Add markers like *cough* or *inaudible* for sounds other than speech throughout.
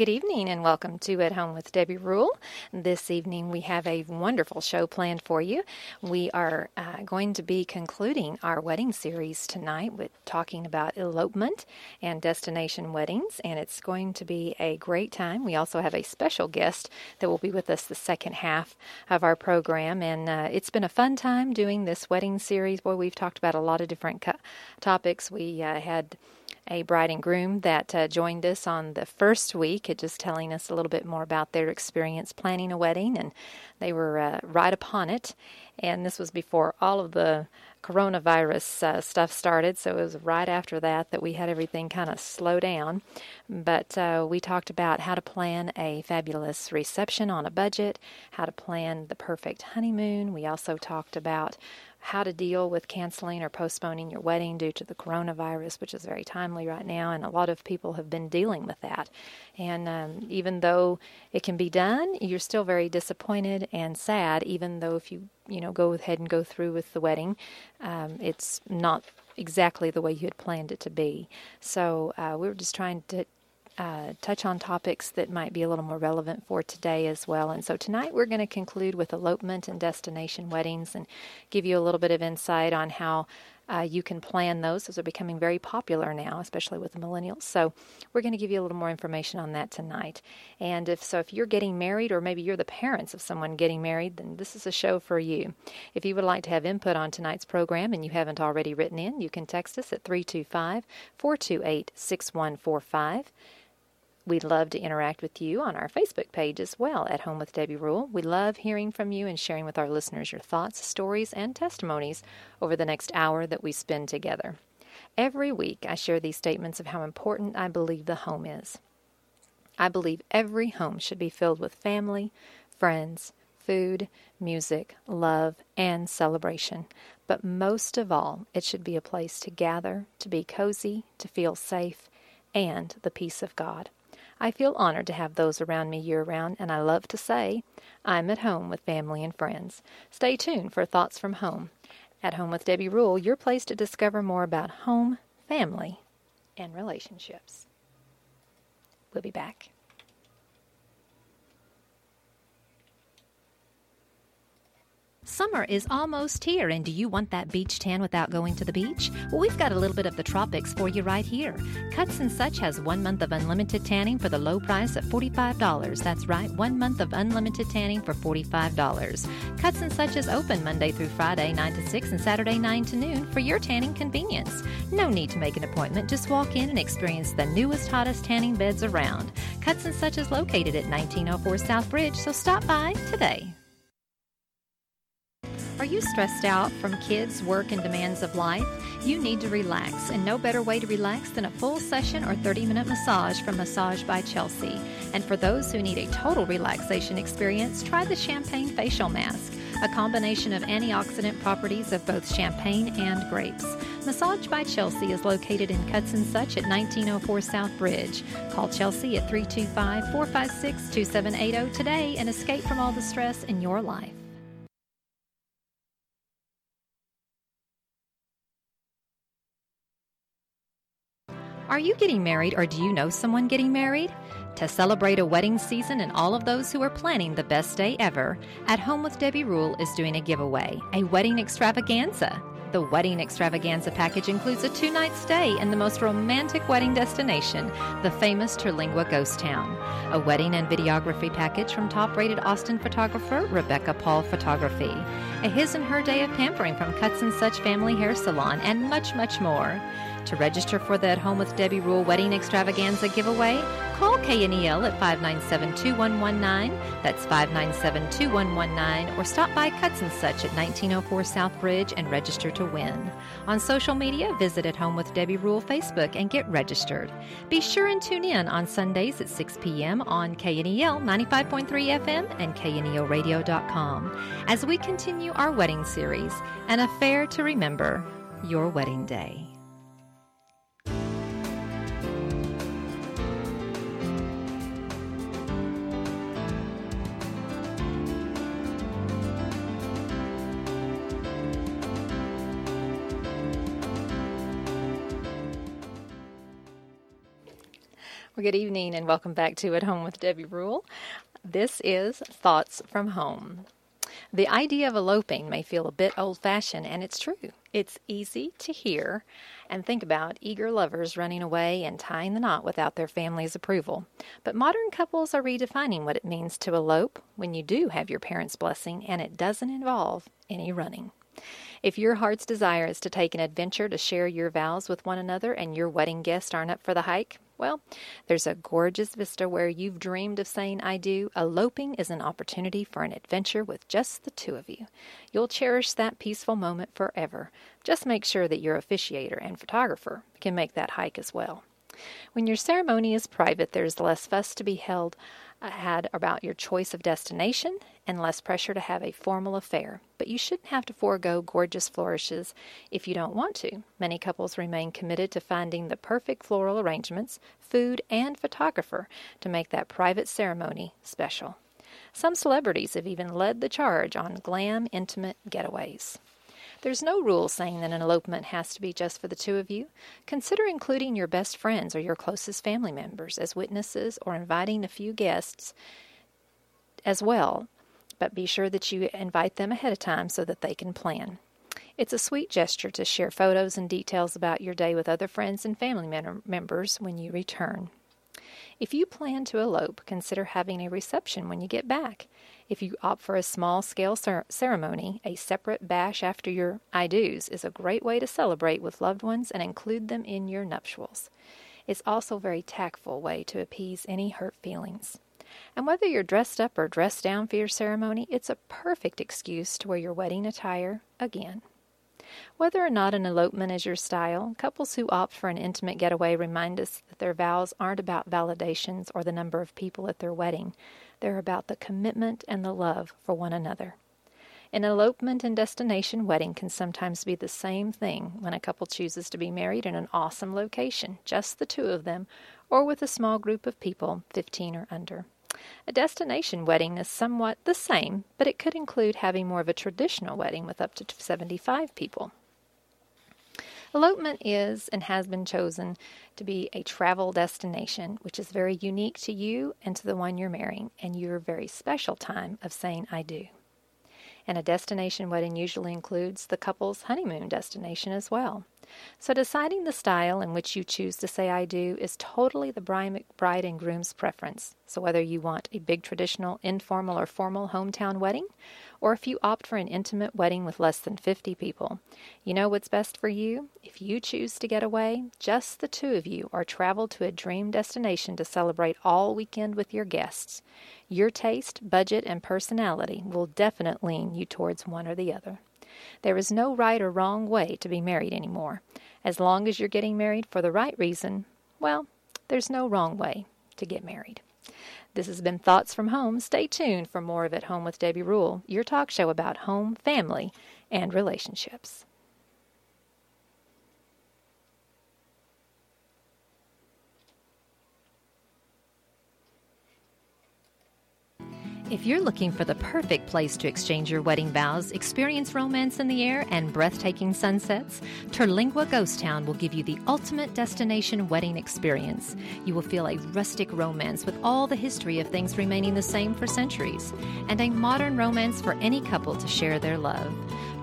Good evening and welcome to At Home with Debbie Rule. This evening we have a wonderful show planned for you. We are uh, going to be concluding our wedding series tonight with talking about elopement and destination weddings, and it's going to be a great time. We also have a special guest that will be with us the second half of our program, and uh, it's been a fun time doing this wedding series. Boy, we've talked about a lot of different co- topics. We uh, had a bride and groom that uh, joined us on the first week, just telling us a little bit more about their experience planning a wedding, and they were uh, right upon it. And this was before all of the coronavirus uh, stuff started, so it was right after that that we had everything kind of slow down. But uh, we talked about how to plan a fabulous reception on a budget, how to plan the perfect honeymoon. We also talked about how to deal with canceling or postponing your wedding due to the coronavirus, which is very timely right now, and a lot of people have been dealing with that. And um, even though it can be done, you're still very disappointed and sad, even though if you you know go ahead and go through with the wedding, um, it's not exactly the way you had planned it to be. So uh, we were just trying to uh, touch on topics that might be a little more relevant for today as well. And so tonight we're going to conclude with elopement and destination weddings and give you a little bit of insight on how uh, you can plan those. Those are becoming very popular now, especially with the millennials. So we're going to give you a little more information on that tonight. And if so, if you're getting married, or maybe you're the parents of someone getting married, then this is a show for you. If you would like to have input on tonight's program and you haven't already written in, you can text us at 325 428 6145. We'd love to interact with you on our Facebook page as well at Home with Debbie Rule. We love hearing from you and sharing with our listeners your thoughts, stories, and testimonies over the next hour that we spend together. Every week, I share these statements of how important I believe the home is. I believe every home should be filled with family, friends, food, music, love, and celebration. But most of all, it should be a place to gather, to be cozy, to feel safe, and the peace of God. I feel honored to have those around me year round, and I love to say, I'm at home with family and friends. Stay tuned for Thoughts from Home. At Home with Debbie Rule, your place to discover more about home, family, and relationships. We'll be back. Summer is almost here, and do you want that beach tan without going to the beach? Well, we've got a little bit of the tropics for you right here. Cuts and Such has one month of unlimited tanning for the low price of $45. That's right, one month of unlimited tanning for $45. Cuts and Such is open Monday through Friday, 9 to 6, and Saturday, 9 to noon for your tanning convenience. No need to make an appointment, just walk in and experience the newest, hottest tanning beds around. Cuts and Such is located at 1904 South Bridge, so stop by today. Are you stressed out from kids, work, and demands of life? You need to relax, and no better way to relax than a full session or 30 minute massage from Massage by Chelsea. And for those who need a total relaxation experience, try the Champagne Facial Mask, a combination of antioxidant properties of both champagne and grapes. Massage by Chelsea is located in Cuts and Such at 1904 South Bridge. Call Chelsea at 325 456 2780 today and escape from all the stress in your life. Are you getting married or do you know someone getting married? To celebrate a wedding season and all of those who are planning the best day ever, At Home with Debbie Rule is doing a giveaway, a wedding extravaganza. The wedding extravaganza package includes a two night stay in the most romantic wedding destination, the famous Terlingua Ghost Town, a wedding and videography package from top rated Austin photographer Rebecca Paul Photography, a his and her day of pampering from Cuts and Such Family Hair Salon, and much, much more. To register for the At Home with Debbie Rule Wedding Extravaganza giveaway, call KNEL at 597-2119, that's 597-2119, or stop by Cuts and Such at 1904 South Bridge and register to win. On social media, visit At Home with Debbie Rule Facebook and get registered. Be sure and tune in on Sundays at 6 p.m. on KNEL 95.3 FM and KNELradio.com as we continue our wedding series, An Affair to Remember, Your Wedding Day. Well, good evening and welcome back to At Home with Debbie Rule. This is Thoughts from Home. The idea of eloping may feel a bit old fashioned, and it's true. It's easy to hear and think about eager lovers running away and tying the knot without their family's approval. But modern couples are redefining what it means to elope when you do have your parents' blessing and it doesn't involve any running. If your heart's desire is to take an adventure to share your vows with one another and your wedding guests aren't up for the hike, well, there's a gorgeous vista where you've dreamed of saying I do. Eloping is an opportunity for an adventure with just the two of you. You'll cherish that peaceful moment forever. Just make sure that your officiator and photographer can make that hike as well. When your ceremony is private, there's less fuss to be held had about your choice of destination and less pressure to have a formal affair. But you shouldn't have to forego gorgeous flourishes if you don't want to. Many couples remain committed to finding the perfect floral arrangements, food, and photographer to make that private ceremony special. Some celebrities have even led the charge on glam, intimate getaways. There's no rule saying that an elopement has to be just for the two of you. Consider including your best friends or your closest family members as witnesses or inviting a few guests as well, but be sure that you invite them ahead of time so that they can plan. It's a sweet gesture to share photos and details about your day with other friends and family members when you return. If you plan to elope, consider having a reception when you get back. If you opt for a small scale cer- ceremony, a separate bash after your I do's is a great way to celebrate with loved ones and include them in your nuptials. It's also a very tactful way to appease any hurt feelings. And whether you're dressed up or dressed down for your ceremony, it's a perfect excuse to wear your wedding attire again. Whether or not an elopement is your style, couples who opt for an intimate getaway remind us that their vows aren't about validations or the number of people at their wedding. They're about the commitment and the love for one another. An elopement and destination wedding can sometimes be the same thing when a couple chooses to be married in an awesome location, just the two of them, or with a small group of people, 15 or under. A destination wedding is somewhat the same, but it could include having more of a traditional wedding with up to 75 people. Elopement is and has been chosen to be a travel destination, which is very unique to you and to the one you're marrying, and your very special time of saying I do. And a destination wedding usually includes the couple's honeymoon destination as well. So, deciding the style in which you choose to say I do is totally the bride and groom's preference. So, whether you want a big traditional, informal, or formal hometown wedding, or if you opt for an intimate wedding with less than 50 people, you know what's best for you? If you choose to get away, just the two of you, or travel to a dream destination to celebrate all weekend with your guests, your taste, budget, and personality will definitely lean you towards one or the other. There is no right or wrong way to be married anymore. As long as you're getting married for the right reason, well, there's no wrong way to get married. This has been Thoughts from Home. Stay tuned for more of At Home with Debbie Rule, your talk show about home, family, and relationships. If you're looking for the perfect place to exchange your wedding vows, experience romance in the air, and breathtaking sunsets, Terlingua Ghost Town will give you the ultimate destination wedding experience. You will feel a rustic romance with all the history of things remaining the same for centuries, and a modern romance for any couple to share their love.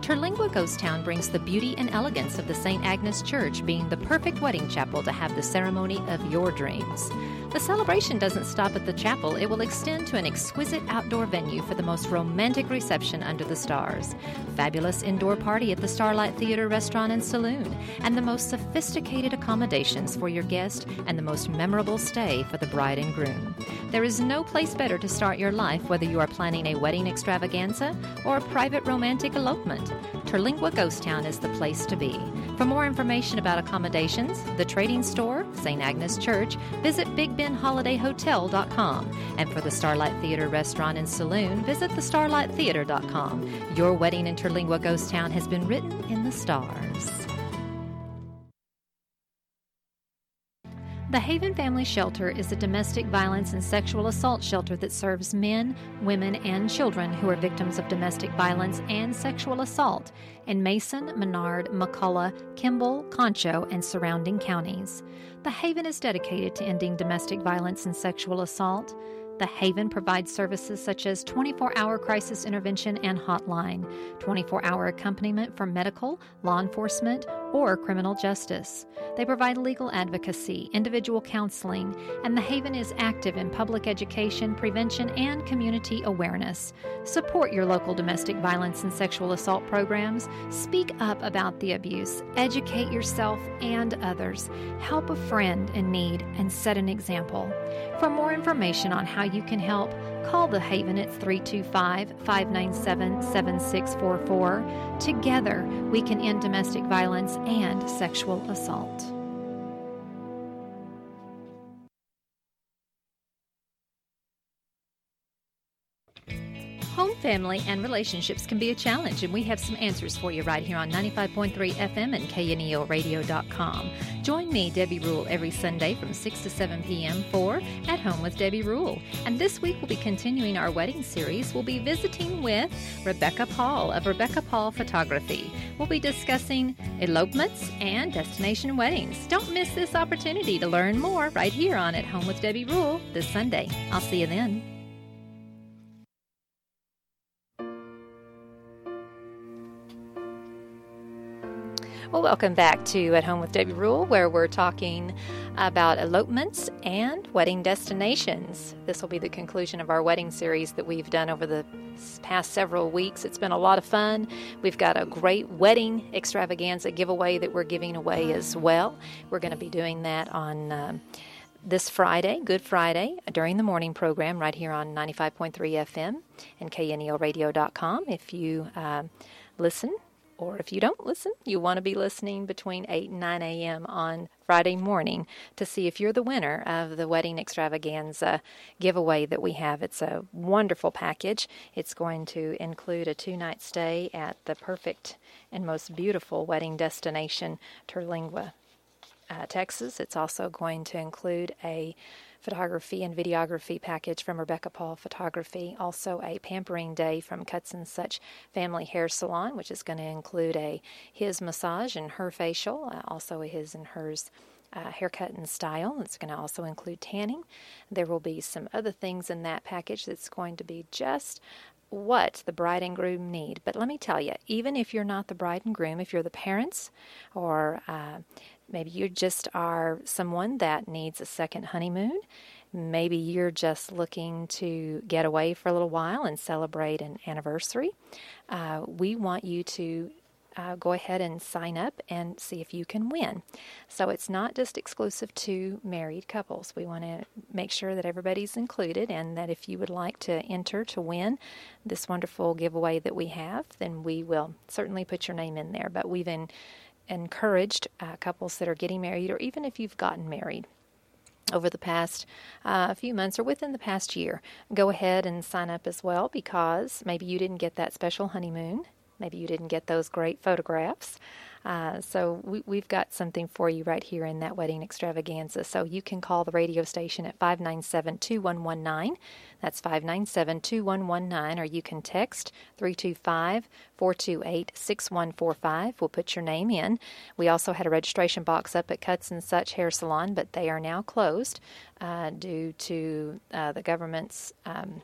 Terlingua Ghost Town brings the beauty and elegance of the St. Agnes Church, being the perfect wedding chapel to have the ceremony of your dreams. The celebration doesn't stop at the chapel, it will extend to an exquisite outdoor venue for the most romantic reception under the stars. Fabulous indoor party at the Starlight Theater Restaurant and Saloon, and the most sophisticated accommodations for your guest and the most memorable stay for the bride and groom. There is no place better to start your life whether you are planning a wedding extravaganza or a private romantic elopement. Terlingua Ghost Town is the place to be. For more information about accommodations, the trading store, St. Agnes Church, visit BigBendHolidayHotel.com. And for the Starlight Theater Restaurant and Saloon, visit thestarlighttheater.com. Your wedding in Terlingua Ghost Town has been written in the stars. The Haven Family Shelter is a domestic violence and sexual assault shelter that serves men, women, and children who are victims of domestic violence and sexual assault in Mason, Menard, McCulloch, Kimble, Concho, and surrounding counties. The Haven is dedicated to ending domestic violence and sexual assault. The Haven provides services such as 24 hour crisis intervention and hotline, 24 hour accompaniment for medical, law enforcement, or criminal justice. They provide legal advocacy, individual counseling, and the Haven is active in public education, prevention, and community awareness. Support your local domestic violence and sexual assault programs. Speak up about the abuse. Educate yourself and others. Help a friend in need and set an example. For more information on how you can help, call the Haven at 325 597 7644. Together, we can end domestic violence and sexual assault. Family, and relationships can be a challenge, and we have some answers for you right here on 95.3 FM and KNELradio.com. Join me, Debbie Rule, every Sunday from 6 to 7 p.m. for At Home with Debbie Rule. And this week we'll be continuing our wedding series. We'll be visiting with Rebecca Paul of Rebecca Paul Photography. We'll be discussing elopements and destination weddings. Don't miss this opportunity to learn more right here on At Home with Debbie Rule this Sunday. I'll see you then. Well, welcome back to At Home with Debbie Rule, where we're talking about elopements and wedding destinations. This will be the conclusion of our wedding series that we've done over the past several weeks. It's been a lot of fun. We've got a great wedding extravaganza giveaway that we're giving away as well. We're going to be doing that on. Um, this Friday, Good Friday, during the morning program right here on 95.3 FM and KNELradio.com. If you uh, listen or if you don't listen, you want to be listening between 8 and 9 a.m. on Friday morning to see if you're the winner of the wedding extravaganza giveaway that we have. It's a wonderful package. It's going to include a two night stay at the perfect and most beautiful wedding destination, Terlingua, uh, Texas. It's also going to include a photography and videography package from Rebecca Paul Photography. Also, a pampering day from Cuts and Such Family Hair Salon, which is going to include a his massage and her facial, uh, also a his and hers. Uh, haircut and style. It's going to also include tanning. There will be some other things in that package that's going to be just what the bride and groom need. But let me tell you, even if you're not the bride and groom, if you're the parents or uh, Maybe you just are someone that needs a second honeymoon. Maybe you're just looking to get away for a little while and celebrate an anniversary. Uh, we want you to uh, go ahead and sign up and see if you can win. So it's not just exclusive to married couples. We want to make sure that everybody's included and that if you would like to enter to win this wonderful giveaway that we have, then we will certainly put your name in there. But we've been encouraged uh, couples that are getting married, or even if you've gotten married over the past uh, few months or within the past year, go ahead and sign up as well because maybe you didn't get that special honeymoon. Maybe you didn't get those great photographs. Uh, so we, have got something for you right here in that wedding extravaganza. So you can call the radio station at 597 2119. That's 597 2119. Or you can text 325 428 6145. We'll put your name in. We also had a registration box up at Cuts and Such Hair Salon, but they are now closed uh, due to uh, the government's. Um,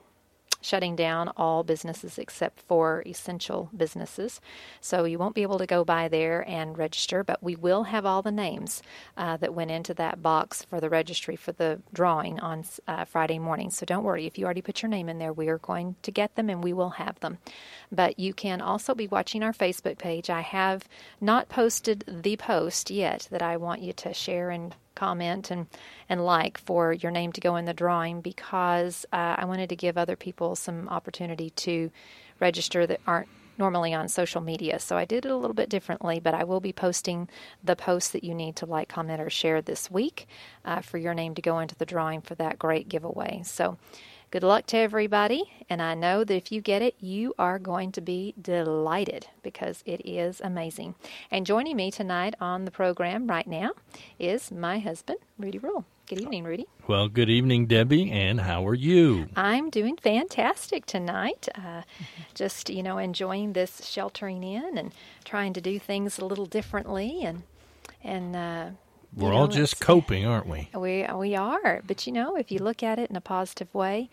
shutting down all businesses except for essential businesses. So you won't be able to go by there and register, but we will have all the names uh, that went into that box for the registry for the drawing on uh, Friday morning. So don't worry, if you already put your name in there, we are going to get them and we will have them. But you can also be watching our Facebook page. I have not posted the post yet that I want you to share and comment and, and like for your name to go in the drawing because uh, I wanted to give other people some opportunity to register that aren't normally on social media. So I did it a little bit differently, but I will be posting the posts that you need to like, comment, or share this week uh, for your name to go into the drawing for that great giveaway. So Good luck to everybody, and I know that if you get it, you are going to be delighted because it is amazing. And joining me tonight on the program right now is my husband, Rudy Rule. Good evening, Rudy. Well, good evening, Debbie, and how are you? I'm doing fantastic tonight. Uh, just, you know, enjoying this sheltering in and trying to do things a little differently and and uh, we're know, all just coping, aren't we? We we are, but you know, if you look at it in a positive way,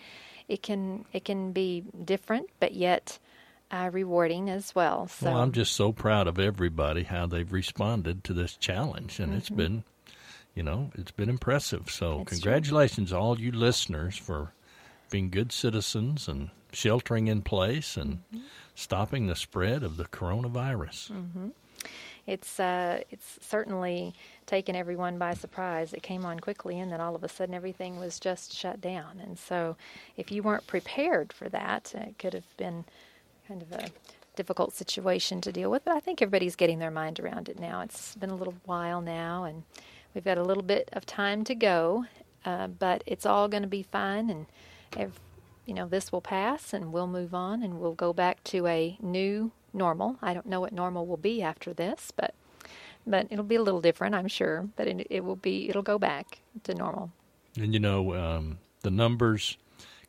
it can it can be different, but yet uh, rewarding as well. So well, I'm just so proud of everybody how they've responded to this challenge, and mm-hmm. it's been you know, it's been impressive. So, That's congratulations, true. all you listeners, for being good citizens and sheltering in place and mm-hmm. stopping the spread of the coronavirus. Mm-hmm. It's uh, it's certainly taken everyone by surprise. It came on quickly, and then all of a sudden everything was just shut down. And so, if you weren't prepared for that, it could have been kind of a difficult situation to deal with. But I think everybody's getting their mind around it now. It's been a little while now, and We've got a little bit of time to go, uh, but it's all going to be fine, and if, you know this will pass, and we'll move on, and we'll go back to a new normal. I don't know what normal will be after this, but but it'll be a little different, I'm sure. But it, it will be it'll go back to normal. And you know um, the numbers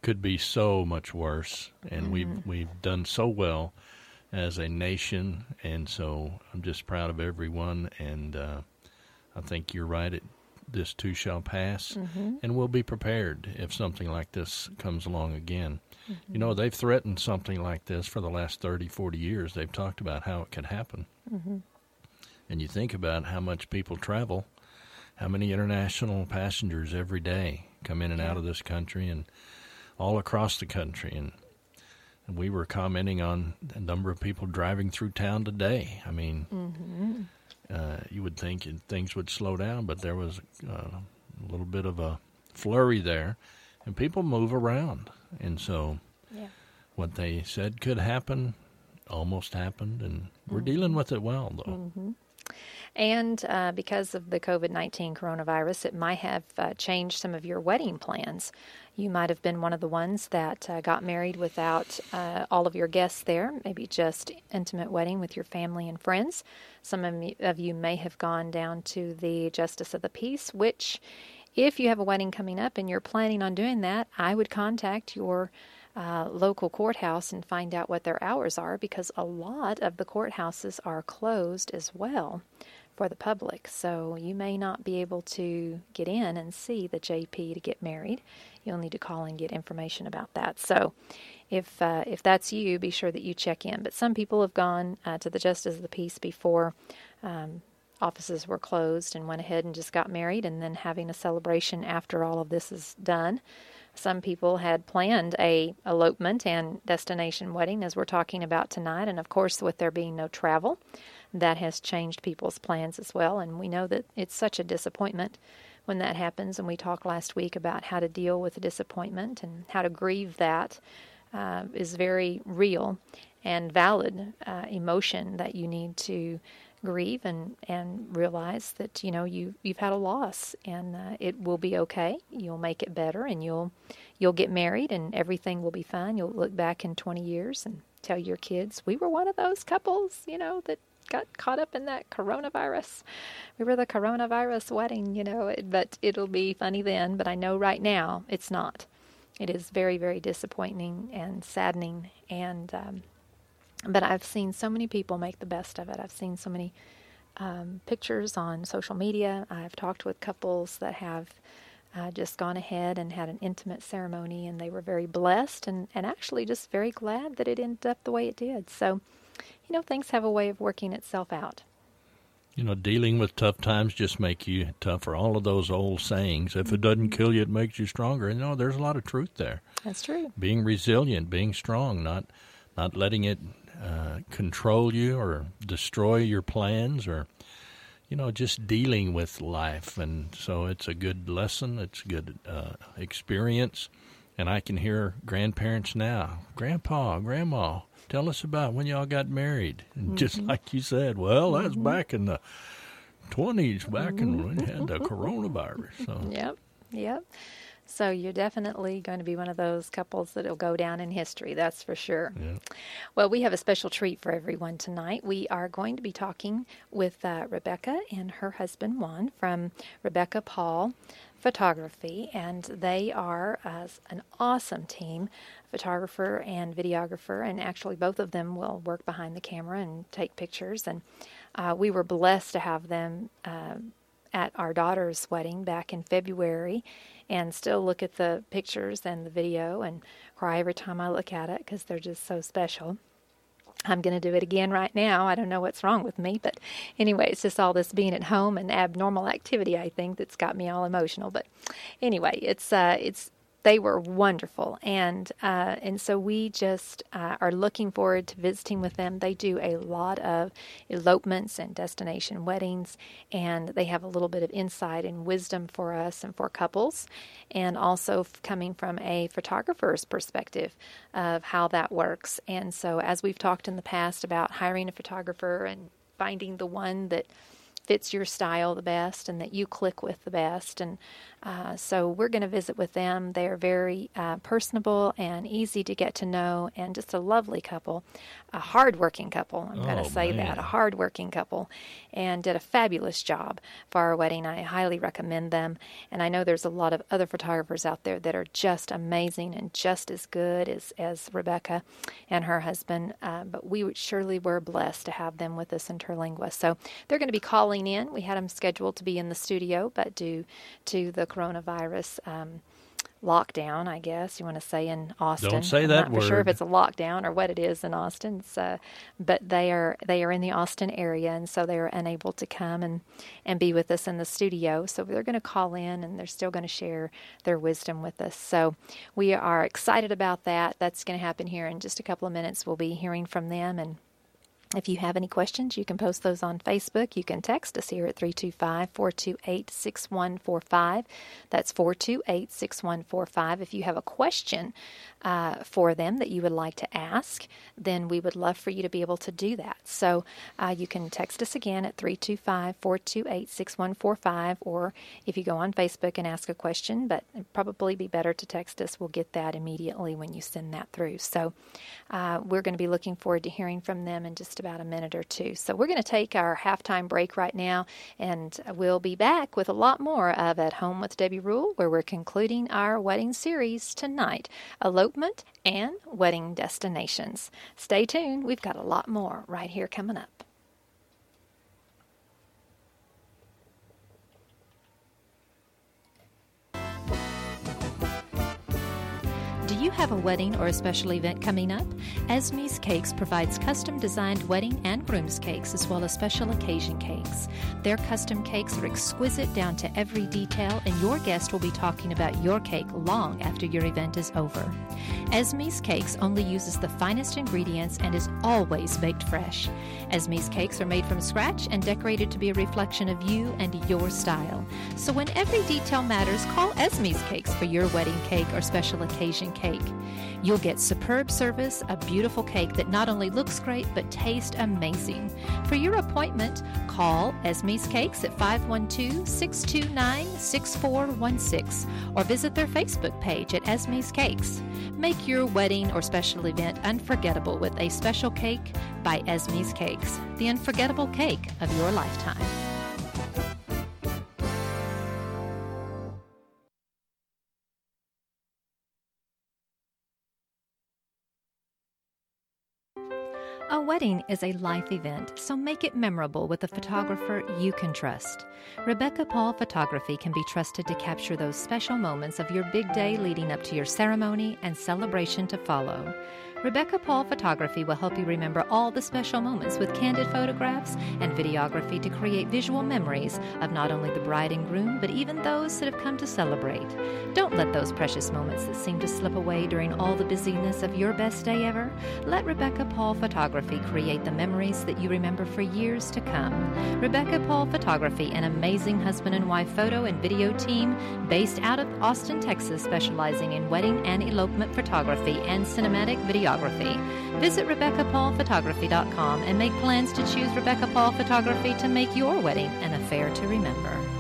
could be so much worse, and mm-hmm. we've we've done so well as a nation, and so I'm just proud of everyone and. Uh, I think you're right. It, this too shall pass, mm-hmm. and we'll be prepared if something like this comes along again. Mm-hmm. You know, they've threatened something like this for the last 30, 40 years. They've talked about how it could happen. Mm-hmm. And you think about how much people travel, how many international passengers every day come in and out of this country and all across the country. And, and we were commenting on the number of people driving through town today. I mean, mm-hmm uh, you would think things would slow down, but there was uh, a little bit of a flurry there, and people move around, and so yeah. what they said could happen almost happened, and we're mm-hmm. dealing with it well, though. Mm-hmm. And uh, because of the COVID 19 coronavirus, it might have uh, changed some of your wedding plans. You might have been one of the ones that uh, got married without uh, all of your guests there, maybe just intimate wedding with your family and friends. Some of you may have gone down to the Justice of the Peace, which, if you have a wedding coming up and you're planning on doing that, I would contact your uh, local courthouse and find out what their hours are because a lot of the courthouses are closed as well for the public. So you may not be able to get in and see the JP to get married. You'll need to call and get information about that. So if uh, if that's you, be sure that you check in. But some people have gone uh, to the Justice of the Peace before. Um, offices were closed and went ahead and just got married and then having a celebration after all of this is done. Some people had planned a elopement and destination wedding as we're talking about tonight and of course with there being no travel that has changed people's plans as well and we know that it's such a disappointment when that happens and we talked last week about how to deal with disappointment and how to grieve that uh, is very real and valid uh, emotion that you need to grieve and and realize that you know you you've had a loss and uh, it will be okay. You'll make it better and you'll you'll get married and everything will be fine. You'll look back in 20 years and tell your kids we were one of those couples you know that got caught up in that coronavirus. We were the coronavirus wedding you know but it'll be funny then but i know right now it's not. It is very very disappointing and saddening and um, but I've seen so many people make the best of it. I've seen so many um, pictures on social media. I've talked with couples that have uh, just gone ahead and had an intimate ceremony, and they were very blessed and, and actually just very glad that it ended up the way it did. So, you know, things have a way of working itself out. You know, dealing with tough times just make you tougher. All of those old sayings, if it doesn't kill you, it makes you stronger. You know, there's a lot of truth there. That's true. Being resilient, being strong, not not letting it uh, control you or destroy your plans or you know just dealing with life and so it's a good lesson it's a good uh, experience and i can hear grandparents now grandpa grandma tell us about when y'all got married and mm-hmm. just like you said well that's mm-hmm. back in the 20s back mm-hmm. in when we had the coronavirus so *laughs* yep yep so you're definitely going to be one of those couples that'll go down in history, that's for sure. Yeah. Well, we have a special treat for everyone tonight. We are going to be talking with uh, Rebecca and her husband Juan from Rebecca Paul Photography, and they are uh, an awesome team photographer and videographer, and actually both of them will work behind the camera and take pictures. And uh, we were blessed to have them uh, at our daughter's wedding back in February, and still look at the pictures and the video and cry every time I look at it because they're just so special. I'm going to do it again right now. I don't know what's wrong with me, but anyway, it's just all this being at home and abnormal activity. I think that's got me all emotional. But anyway, it's uh, it's they were wonderful, and uh, and so we just uh, are looking forward to visiting with them. They do a lot of elopements and destination weddings, and they have a little bit of insight and wisdom for us and for couples, and also coming from a photographer's perspective of how that works. And so, as we've talked in the past about hiring a photographer and finding the one that fits your style the best and that you click with the best. And uh, so we're going to visit with them. They are very uh, personable and easy to get to know, and just a lovely couple, a hardworking couple. I'm oh, going to say man. that a hardworking couple, and did a fabulous job for our wedding. I highly recommend them. And I know there's a lot of other photographers out there that are just amazing and just as good as as Rebecca and her husband. Uh, but we surely were blessed to have them with us in Terlingua. So they're going to be calling in. We had them scheduled to be in the studio, but due to the coronavirus um, lockdown, I guess you want to say in Austin. Don't say I'm that not word. For sure if it's a lockdown or what it is in Austin. Uh, but they are they are in the Austin area, and so they are unable to come and and be with us in the studio. So they're going to call in, and they're still going to share their wisdom with us. So we are excited about that. That's going to happen here in just a couple of minutes. We'll be hearing from them and if you have any questions, you can post those on Facebook. You can text us here at 325 428 6145. That's 428 6145. If you have a question uh, for them that you would like to ask, then we would love for you to be able to do that. So uh, you can text us again at 325 428 6145, or if you go on Facebook and ask a question, but probably be better to text us. We'll get that immediately when you send that through. So uh, we're going to be looking forward to hearing from them in just about a minute or two. So we're going to take our halftime break right now, and we'll be back with a lot more of At Home with Debbie Rule, where we're concluding our wedding series tonight. Elopement, and wedding destinations. Stay tuned, we've got a lot more right here coming up. You have a wedding or a special event coming up? Esme's Cakes provides custom designed wedding and groom's cakes as well as special occasion cakes. Their custom cakes are exquisite down to every detail, and your guest will be talking about your cake long after your event is over. Esme's Cakes only uses the finest ingredients and is always baked fresh. Esme's Cakes are made from scratch and decorated to be a reflection of you and your style. So when every detail matters, call Esme's Cakes for your wedding cake or special occasion cake cake. You'll get superb service, a beautiful cake that not only looks great but tastes amazing. For your appointment, call Esme's Cakes at 512 629 6416 or visit their Facebook page at Esme's Cakes. Make your wedding or special event unforgettable with a special cake by Esme's Cakes, the unforgettable cake of your lifetime. Wedding is a life event, so make it memorable with a photographer you can trust. Rebecca Paul Photography can be trusted to capture those special moments of your big day leading up to your ceremony and celebration to follow. Rebecca Paul Photography will help you remember all the special moments with candid photographs and videography to create visual memories of not only the bride and groom, but even those that have come to celebrate. Don't let those precious moments that seem to slip away during all the busyness of your best day ever. Let Rebecca Paul Photography create the memories that you remember for years to come. Rebecca Paul Photography, an amazing husband and wife photo and video team based out of Austin, Texas, specializing in wedding and elopement photography and cinematic videography photography. Visit RebeccaPaulPhotography.com and make plans to choose Rebecca Paul Photography to make your wedding an affair to remember.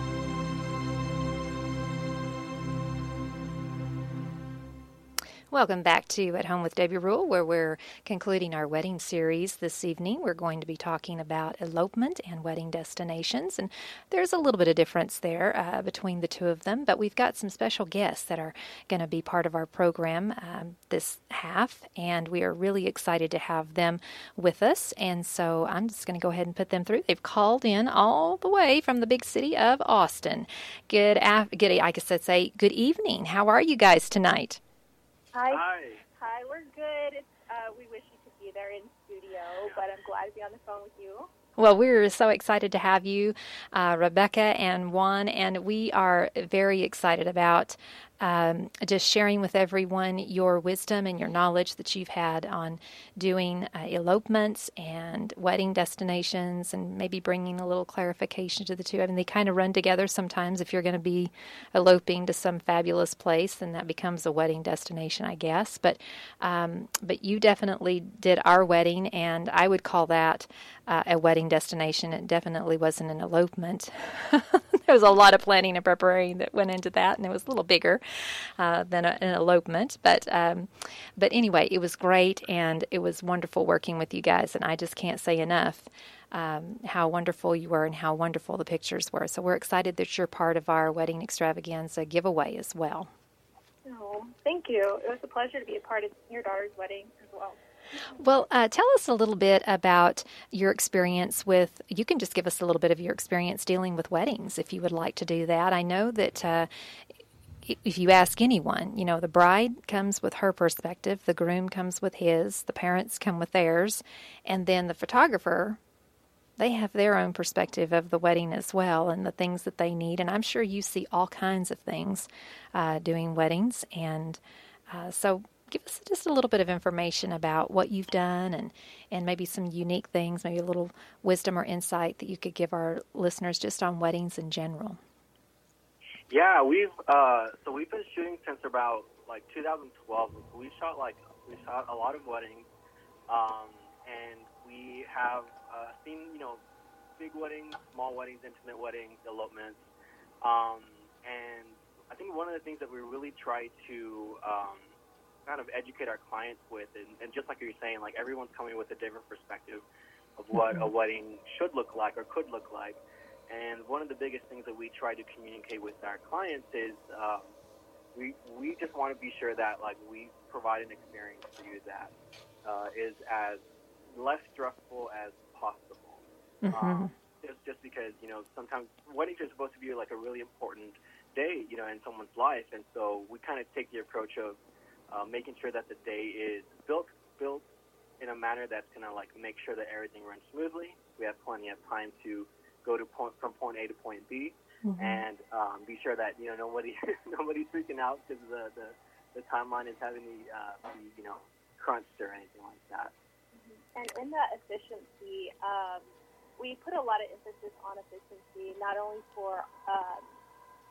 Welcome back to At Home with Debbie Rule, where we're concluding our wedding series this evening. We're going to be talking about elopement and wedding destinations, and there's a little bit of difference there uh, between the two of them, but we've got some special guests that are going to be part of our program um, this half, and we are really excited to have them with us. And so I'm just going to go ahead and put them through. They've called in all the way from the big city of Austin. Good, af- good I guess I'd say good evening. How are you guys tonight? Hi. Hi. Hi, we're good. It's, uh, we wish you could be there in studio, but I'm glad to be on the phone with you. Well, we're so excited to have you, uh, Rebecca and Juan, and we are very excited about um, just sharing with everyone your wisdom and your knowledge that you've had on doing uh, elopements and wedding destinations, and maybe bringing a little clarification to the two. I mean, they kind of run together sometimes. If you're going to be eloping to some fabulous place, then that becomes a wedding destination, I guess. But um, but you definitely did our wedding, and I would call that uh, a wedding destination. It definitely wasn't an elopement. *laughs* there was a lot of planning and preparing that went into that, and it was a little bigger uh, than a, an elopement. But um, but anyway, it was great, and it was wonderful working with you guys. And I just can't say enough. Um, how wonderful you were and how wonderful the pictures were. So we're excited that you're part of our wedding extravaganza giveaway as well. Oh, thank you. It was a pleasure to be a part of your daughter's wedding as well. Well, uh, tell us a little bit about your experience with. You can just give us a little bit of your experience dealing with weddings if you would like to do that. I know that uh, if you ask anyone, you know, the bride comes with her perspective, the groom comes with his, the parents come with theirs, and then the photographer, they have their own perspective of the wedding as well and the things that they need. And I'm sure you see all kinds of things uh, doing weddings. And uh, so give us just a little bit of information about what you've done and, and maybe some unique things, maybe a little wisdom or insight that you could give our listeners just on weddings in general. Yeah, we've uh, so we've been shooting since about like 2012. We shot like we shot a lot of weddings, um, and we have uh, seen you know big weddings, small weddings, intimate weddings, elopements, um, and I think one of the things that we really try to um, kind of educate our clients with, and, and just like you were saying, like everyone's coming with a different perspective of what mm-hmm. a wedding should look like or could look like. And one of the biggest things that we try to communicate with our clients is um, we we just want to be sure that like we provide an experience for you that uh, is as less stressful as possible. Mm-hmm. Um, just just because you know sometimes weddings are supposed to be like a really important day, you know, in someone's life, and so we kind of take the approach of uh, making sure that the day is built built in a manner that's gonna like make sure that everything runs smoothly. We have plenty of time to go to point from point A to point B, mm-hmm. and um, be sure that you know nobody *laughs* nobody's freaking out because the, the the timeline is having the, uh, the you know crunched or anything like that. Mm-hmm. And in that efficiency, um, we put a lot of emphasis on efficiency, not only for um,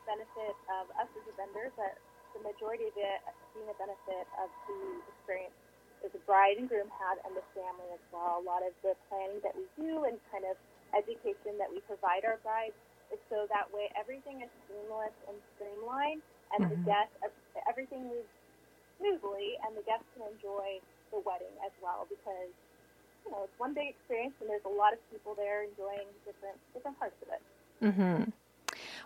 benefit of us as a vendor, but the majority of it being a benefit of the experience that the bride and groom had and the family as well. A lot of the planning that we do and kind of education that we provide our brides is so that way everything is seamless and streamlined, and mm-hmm. the guests everything moves smoothly, and the guests can enjoy the wedding as well because you know it's one big experience, and there's a lot of people there enjoying different different parts of it. Mm-hmm.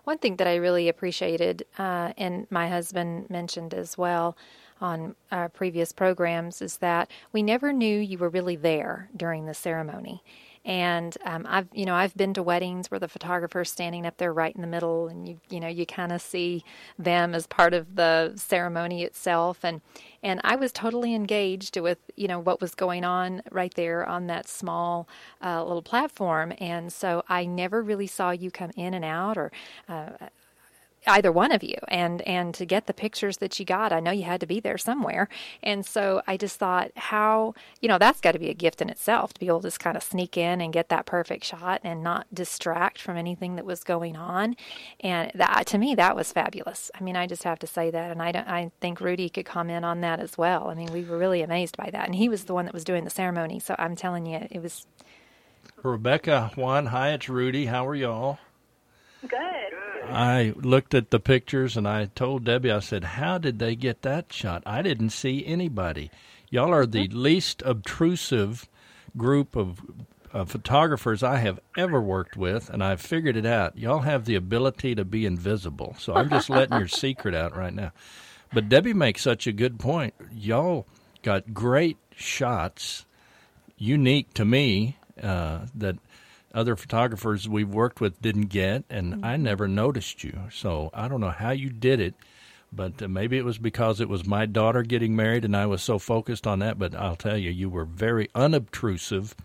One thing that I really appreciated, uh, and my husband mentioned as well on previous programs, is that we never knew you were really there during the ceremony. And um, I've, you know, I've been to weddings where the photographer's standing up there right in the middle, and you, you know, you kind of see them as part of the ceremony itself. And and I was totally engaged with, you know, what was going on right there on that small uh, little platform. And so I never really saw you come in and out or. Uh, either one of you and and to get the pictures that you got i know you had to be there somewhere. And so i just thought how you know that's got to be a gift in itself to be able to just kind of sneak in and get that perfect shot and not distract from anything that was going on. And that to me that was fabulous. I mean i just have to say that and i don't i think rudy could comment on that as well. I mean we were really amazed by that and he was the one that was doing the ceremony so i'm telling you it was rebecca juan hi it's rudy. How are y'all? Good I looked at the pictures and I told Debbie, I said, How did they get that shot? I didn't see anybody. Y'all are the least obtrusive group of uh, photographers I have ever worked with, and I've figured it out. Y'all have the ability to be invisible. So I'm just letting your *laughs* secret out right now. But Debbie makes such a good point. Y'all got great shots, unique to me, uh, that other photographers we've worked with didn't get, and mm-hmm. I never noticed you. So I don't know how you did it, but uh, maybe it was because it was my daughter getting married and I was so focused on that. But I'll tell you, you were very unobtrusive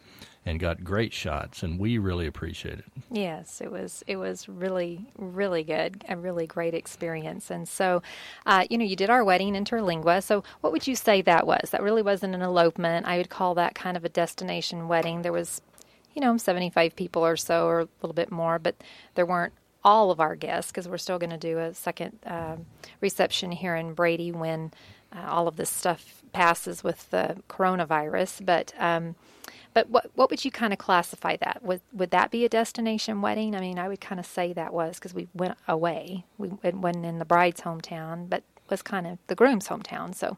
and got great shots, and we really appreciate it. Yes, it was it was really really good, a really great experience. And so, uh, you know, you did our wedding in Terlingua. So, what would you say that was? That really wasn't an elopement. I would call that kind of a destination wedding. There was, you know, seventy five people or so, or a little bit more, but there weren't all of our guests because we're still going to do a second uh, reception here in Brady when uh, all of this stuff passes with the coronavirus. But um, but what what would you kind of classify that? Would would that be a destination wedding? I mean, I would kind of say that was because we went away. We went in the bride's hometown, but was kind of the groom's hometown. So.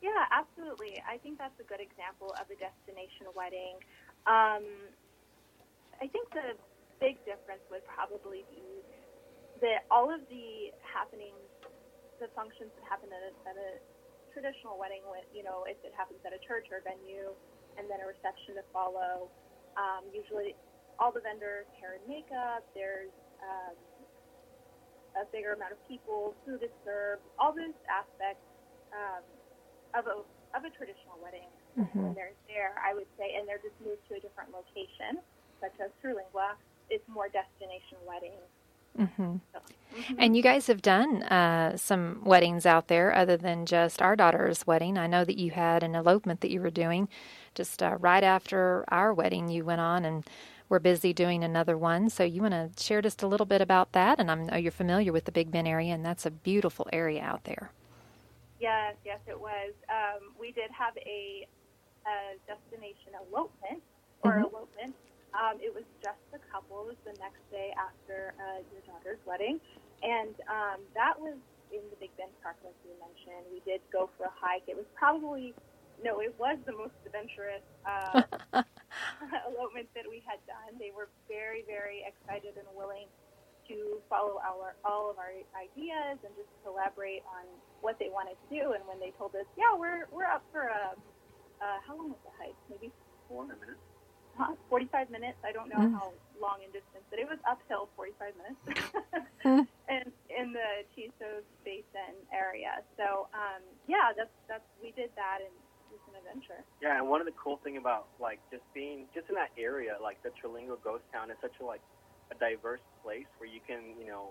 Yeah, absolutely. I think that's a good example of a destination wedding. Um, I think the big difference would probably be that all of the happenings, the functions that happen at a, at a traditional wedding, with you know, if it happens at a church or venue, and then a reception to follow. Um, usually, all the vendors hair and makeup. There's um, a bigger amount of people, food is served. All those aspects um, of a of a traditional wedding mm-hmm. when they're there, I would say, and they're just moved to a different location, such as Terlingua. It's more destination weddings Mm-hmm. mm-hmm. And you guys have done uh, some weddings out there other than just our daughter's wedding. I know that you had an elopement that you were doing just uh, right after our wedding. You went on and were busy doing another one. So you want to share just a little bit about that? And I know you're familiar with the Big Bend area, and that's a beautiful area out there. Yes, yes, it was. Um, we did have a, a destination elopement or mm-hmm. elopement um, it was just the couple. It was the next day after uh, your daughter's wedding, and um, that was in the Big Bend Park, like you mentioned. We did go for a hike. It was probably no, it was the most adventurous uh, *laughs* elopement that we had done. They were very, very excited and willing to follow our all of our ideas and just collaborate on what they wanted to do. And when they told us, yeah, we're we're up for a uh, how long was the hike? Maybe four minutes. 45 minutes. I don't know mm. how long in distance, but it was uphill 45 minutes *laughs* *laughs* mm. in, in the Chisos Basin area. So, um, yeah, that's, that's, we did that and it was an adventure. Yeah, and one of the cool thing about like just being just in that area, like the Terlingua Ghost Town is such a like a diverse place where you can, you know,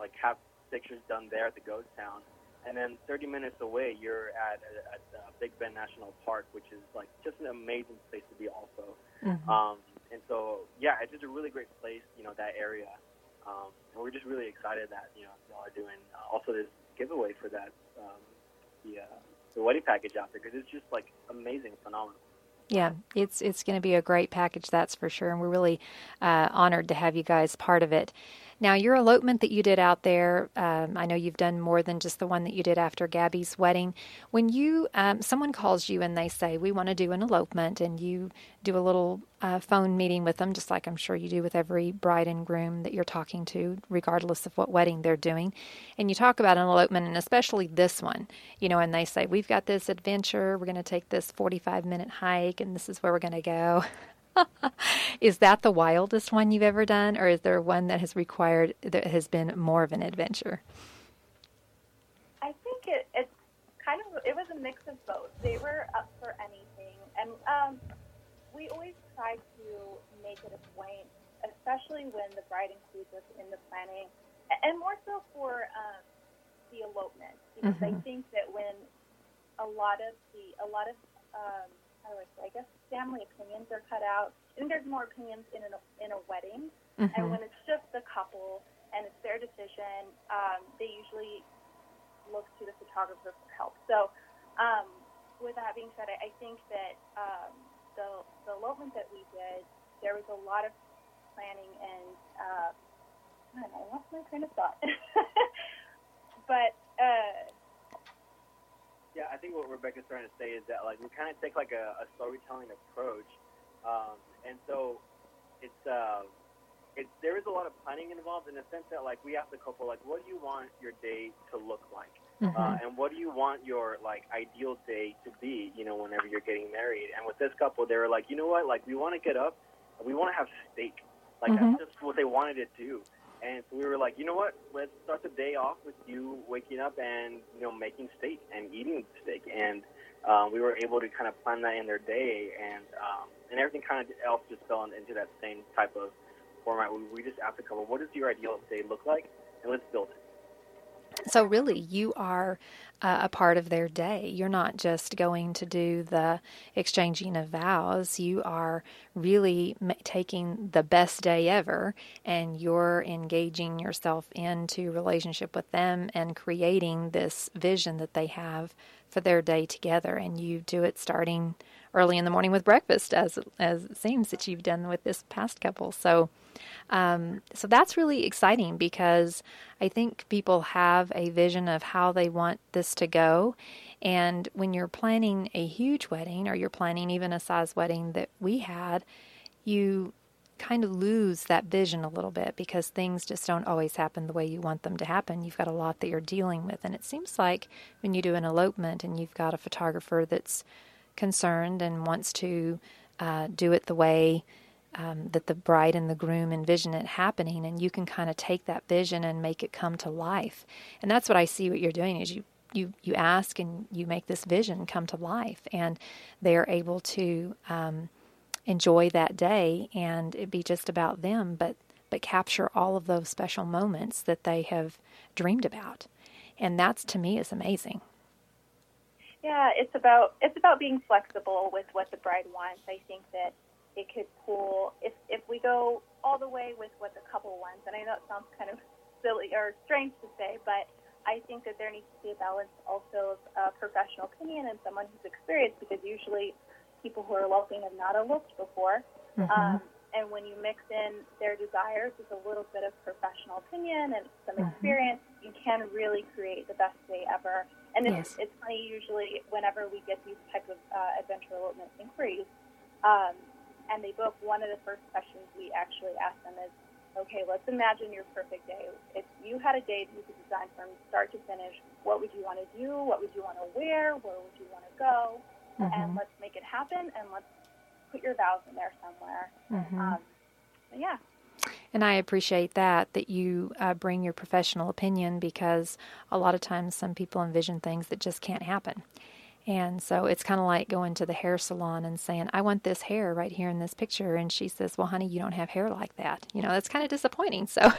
like have pictures done there at the ghost town and then 30 minutes away, you're at, at, at Big Bend National Park, which is like just an amazing place to be, also. Mm-hmm. Um, and so, yeah, it's just a really great place, you know, that area. Um, and we're just really excited that you know y'all are doing uh, also this giveaway for that um, the uh, the wedding package out there because it's just like amazing, phenomenal. Yeah, it's it's going to be a great package, that's for sure, and we're really uh, honored to have you guys part of it. Now, your elopement that you did out there, um, I know you've done more than just the one that you did after Gabby's wedding. When you, um, someone calls you and they say, we want to do an elopement, and you do a little uh, phone meeting with them, just like I'm sure you do with every bride and groom that you're talking to, regardless of what wedding they're doing. And you talk about an elopement, and especially this one, you know, and they say, we've got this adventure, we're going to take this 45 minute hike, and this is where we're going to go. *laughs* *laughs* is that the wildest one you've ever done, or is there one that has required that has been more of an adventure? I think it, it's kind of it was a mix of both. They were up for anything, and um, we always try to make it a point, especially when the bride includes us in the planning, and more so for um, the elopement, because mm-hmm. I think that when a lot of the a lot of um, how do I say? I guess family opinions are cut out. I think there's more opinions in a, in a wedding, mm-hmm. and when it's just the couple and it's their decision, um, they usually look to the photographer for help. So, um, with that being said, I, I think that um, the the elopement that we did, there was a lot of planning and uh, God, I lost my train of thought. *laughs* but uh, Yeah, I think what Rebecca's trying to say is that like we kind of take like a, a storytelling approach, um, and so it's uh, it's there is a lot of planning involved in the sense that like we ask the couple like, what do you want your day to look like, Mm-hmm. uh, and what do you want your like ideal day to be, you know, whenever you're getting married. And with this couple, they were like, you know what, like we want to get up, we want to have steak, like Mhm. that's just what they wanted to do. And so we were like, you know what? Let's start the day off with you waking up and you know making steak and eating steak. And um, we were able to kind of plan that in their day, and um, and everything kind of else just fell into that same type of format. We, we just asked the couple, what does your ideal day look like, and let's build it. So, really, you are uh, a part of their day. You're not just going to do the exchanging of vows. You are really taking the best day ever and you're engaging yourself into relationship with them and creating this vision that they have for their day together. And you do it starting early in the morning with breakfast, as as it seems that you've done with this past couple. So, um, so that's really exciting because I think people have a vision of how they want this to go. And when you're planning a huge wedding or you're planning even a size wedding that we had, you kind of lose that vision a little bit because things just don't always happen the way you want them to happen. You've got a lot that you're dealing with. And it seems like when you do an elopement and you've got a photographer that's concerned and wants to uh, do it the way um, that the bride and the groom envision it happening, and you can kind of take that vision and make it come to life. And that's what I see. What you're doing is you you you ask and you make this vision come to life, and they are able to um, enjoy that day and it be just about them, but but capture all of those special moments that they have dreamed about. And that's to me is amazing. Yeah, it's about it's about being flexible with what the bride wants. I think that it could pull if if we go all the way with what the couple wants, and I know it sounds kind of silly or strange to say, but I think that there needs to be a balance also of uh, professional opinion and someone who's experienced, because usually people who are eloping have not eloped before. Um, and when you mix in their desires with a little bit of professional opinion and some Mhm. experience, you can really create the best day ever. And it's, Yes. it's funny, usually, whenever we get these type of uh, adventure elopement inquiries, um, and they book, one of the first questions we actually ask them is, okay, let's imagine your perfect day. If you had a day that you could design from start to finish, what would you want to do? What would you want to wear? Where would you want to go? And let's make it happen, and let's put your vows in there somewhere. Mhm. Um, yeah. And I appreciate that, that you uh, bring your professional opinion because a lot of times some people envision things that just can't happen. And so it's kind of like going to the hair salon and saying, I want this hair right here in this picture. And she says, Well, honey, you don't have hair like that. You know, that's kind of disappointing. So *laughs*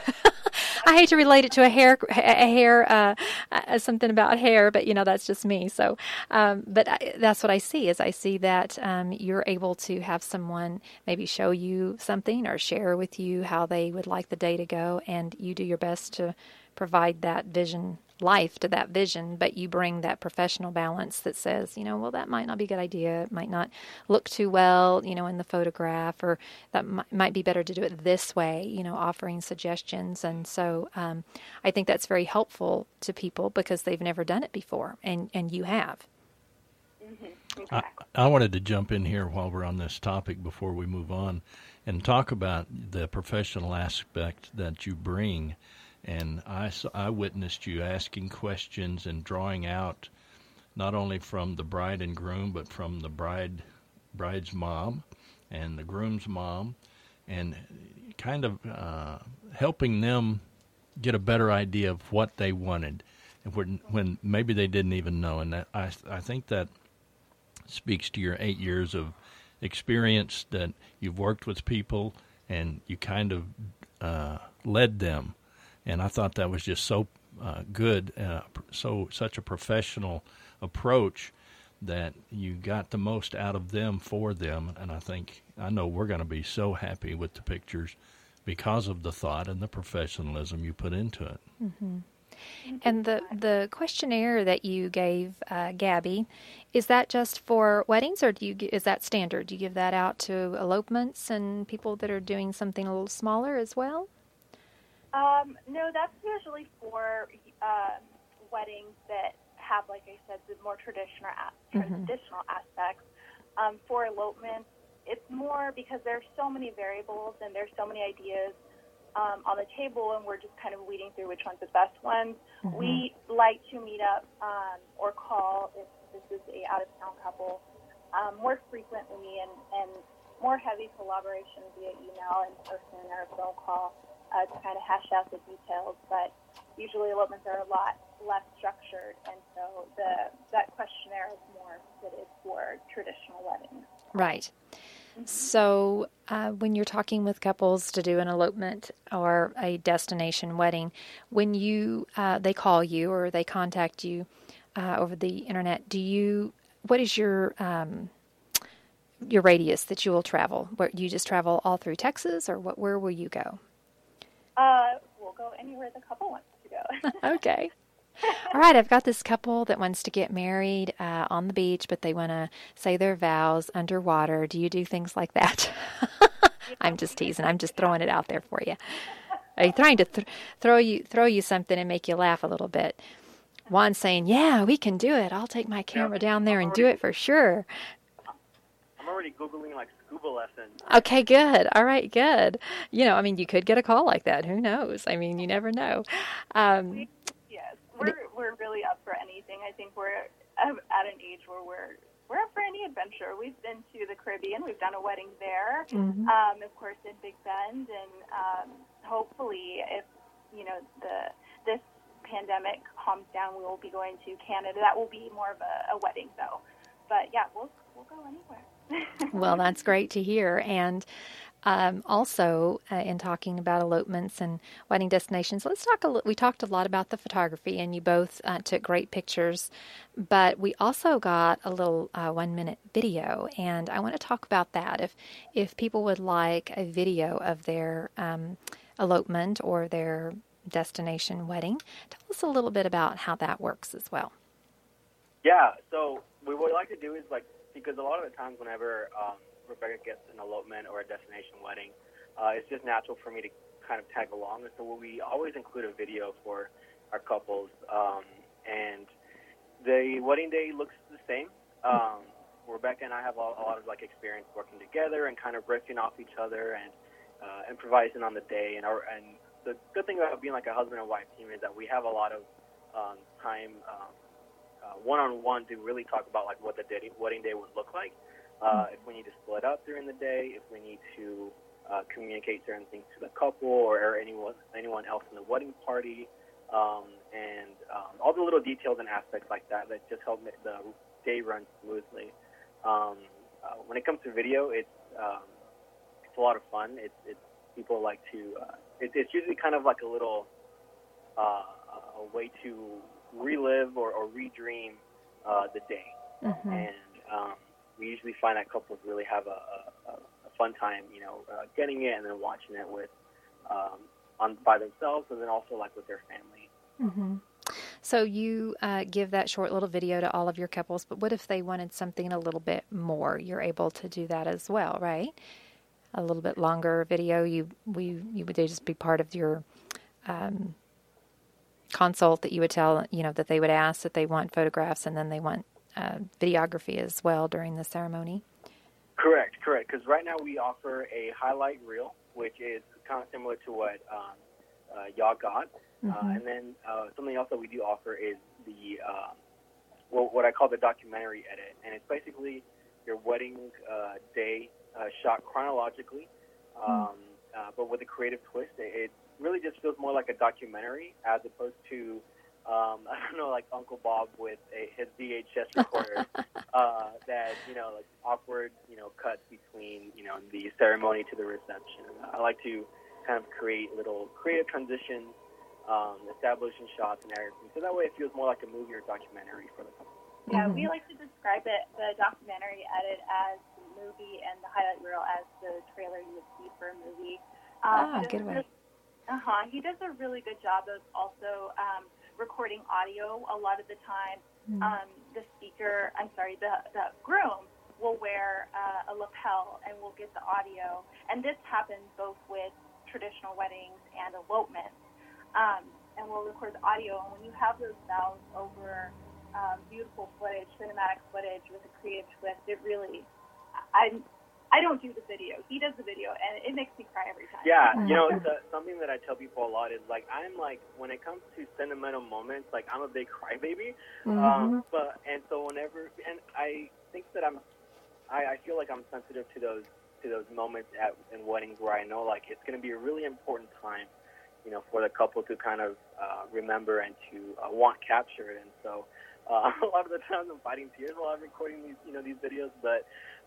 I hate to relate it to a hair, a hair, uh, uh, something about hair, but you know, that's just me. So, um, but I, that's what I see is I see that um, you're able to have someone maybe show you something or share with you how they would like the day to go, and you do your best to provide that vision life to that vision, but you bring that professional balance that says, you know, well, that might not be a good idea. It might not look too well, you know, in the photograph, or that might, might be better to do it this way, you know, offering suggestions. And so um, I think that's very helpful to people because they've never done it before, and, and you have. I, I wanted to jump in here while we're on this topic before we move on and talk about the professional aspect that you bring. And I, I witnessed you asking questions and drawing out not only from the bride and groom, but from the bride bride's mom and the groom's mom, and kind of uh, helping them get a better idea of what they wanted, and when when maybe they didn't even know. And that I I think that speaks to your eight years of experience that you've worked with people and you kind of uh, led them. And I thought that was just so uh, good, uh, so such a professional approach that you got the most out of them for them. And I think I know we're going to be so happy with the pictures because of the thought and the professionalism you put into it. And the the questionnaire that you gave uh, Gabby, is that just for weddings, or do you is that standard? Do you give that out to elopements and people that are doing something a little smaller as well? Um, no, that's usually for um, weddings that have, like I said, the more traditional Mhm. traditional aspects. Um, for elopements, it's more because there's so many variables and there's so many ideas um, on the table, and we're just kind of weeding through which one's the best ones. Mhm. We like to meet up um, or call if this is a out of town couple um, more frequently and, and more heavy collaboration via email in person or phone call uh, to kind of hash out the details. But usually elopements are a lot less structured, and so the that questionnaire is more fitted for traditional weddings. Right. So, uh, when you're talking with couples to do an elopement or a destination wedding, when you uh, they call you or they contact you uh, over the internet, do you what is your um, your radius that you will travel? Where you just travel all through Texas, or what? Where will you go? Uh, we'll go anywhere the couple wants to go. *laughs* okay. *laughs* All right, I've got this couple that wants to get married uh, on the beach, but they want to say their vows underwater. Do you do things like that? *laughs* I'm just teasing. I'm just throwing it out there for you. I'm trying to th- throw you throw you something and make you laugh a little bit. Juan's saying, "Yeah, we can do it. I'll take my camera down there and do it for sure." I'm already googling like scuba lessons. Okay, good. All right, good. You know, I mean, you could get a call like that. Who knows? I mean, you never know. Um, yes, we're we're really up for anything. I think we're at an age where we're we're up for any adventure. We've been to the Caribbean. We've done a wedding there. mhm. um, of course, in Big Bend, and um, hopefully, if you know the this pandemic calms down, we will be going to Canada. That will be more of a, a wedding, though. But yeah, we'll we'll go anywhere. Well, that's great to hear. And um, also, uh, in talking about elopements and wedding destinations, let's talk. A li- we talked a lot about the photography, and you both uh, took great pictures. But we also got a little uh, one-minute video, and I want to talk about that. If if people would like a video of their um, elopement or their destination wedding, tell us a little bit about how that works as well. Yeah, so we- what we like to do is like because a lot of the times whenever um, Rebecca gets an elopement or a destination wedding, uh, it's just natural for me to kind of tag along. And so we always include a video for our couples, um, and the wedding day looks the same. Um, Rebecca and I have a, lot of like experience working together and kind of riffing off each other and uh, improvising on the day. And our and the good thing about being like a husband and wife team is that we have a lot of um, time. Um, uh, one-on-one to really talk about like what the day, wedding day would look like. Uh, if we need to split up during the day, if we need to uh, communicate certain things to the couple or, or anyone anyone else in the wedding party, um, and um, all the little details and aspects like that that just help make the day run smoothly. Um, uh, when it comes to video, it's um, it's a lot of fun. It's, it's people like to. Uh, it, it's usually kind of like a little uh, a way to relive or, or redream uh, the day. Mhm. And um, we usually find that couples really have a, a, a fun time, you know, uh, getting it and then watching it with um, on by themselves, and then also like with their family. hmm So you uh, give that short little video to all of your couples, but what if they wanted something a little bit more? You're able to do that as well, right? A little bit longer video. You we you would they just be part of your um, consult that you would tell you know that they would ask that they want photographs and then they want uh, videography as well during the ceremony. Correct, correct. Because right now we offer a highlight reel, which is kind of similar to what um, uh, y'all got. Uh, Mhm. and then uh, something else that we do offer is the um, what, what I call the documentary edit, and it's basically your wedding uh, day uh, shot chronologically, um, uh, but with a creative twist. It, it really just like a documentary as opposed to um, *laughs* I don't know, like Uncle Bob with a, his VHS recorder *laughs* uh, that you know, like awkward, you know, cuts between you know the ceremony to the reception. I like to kind of create little creative transitions, um, establishing shots and everything, so that way it feels more like a movie or documentary for the couple. Yeah, we like to describe it, the documentary edit, as the movie and the highlight reel as the trailer you would see for a movie. Ah, good way. Uh huh. He does a really good job of also um, recording audio. A lot of the time, Mm. um, the speaker, I'm sorry, the the groom will wear uh, a lapel and we'll get the audio. And this happens both with traditional weddings and elopements. Um, and we'll record the audio. And when you have those vows over um, beautiful footage, cinematic footage with a creative twist, it really, I, I don't do the video. He does the video, and it makes me cry every time. Yeah, you know, *laughs* it's a, something that I tell people a lot is like I'm like when it comes to sentimental moments, like I'm a big crybaby. Mm-hmm. Um, but and so whenever and I think that I'm, I, I feel like I'm sensitive to those to those moments at in weddings where I know like it's going to be a really important time, you know, for the couple to kind of uh, remember and to uh, want captured. And so uh, *laughs* a lot of the times I'm fighting tears while I'm recording these you know these videos, but